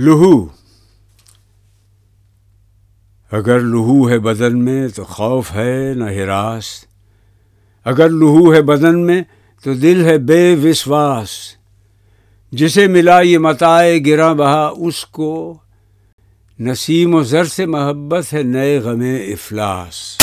لہو۔ اگر لہو ہے بدن میں تو خوف ہے نہ ہراس۔ اگر لہو ہے بدن میں تو دل ہے بے وشواس جسے ملا یہ متائے گراں بہا، اس کو نسیم و زر سے محبت ہے نئے غم افلاس۔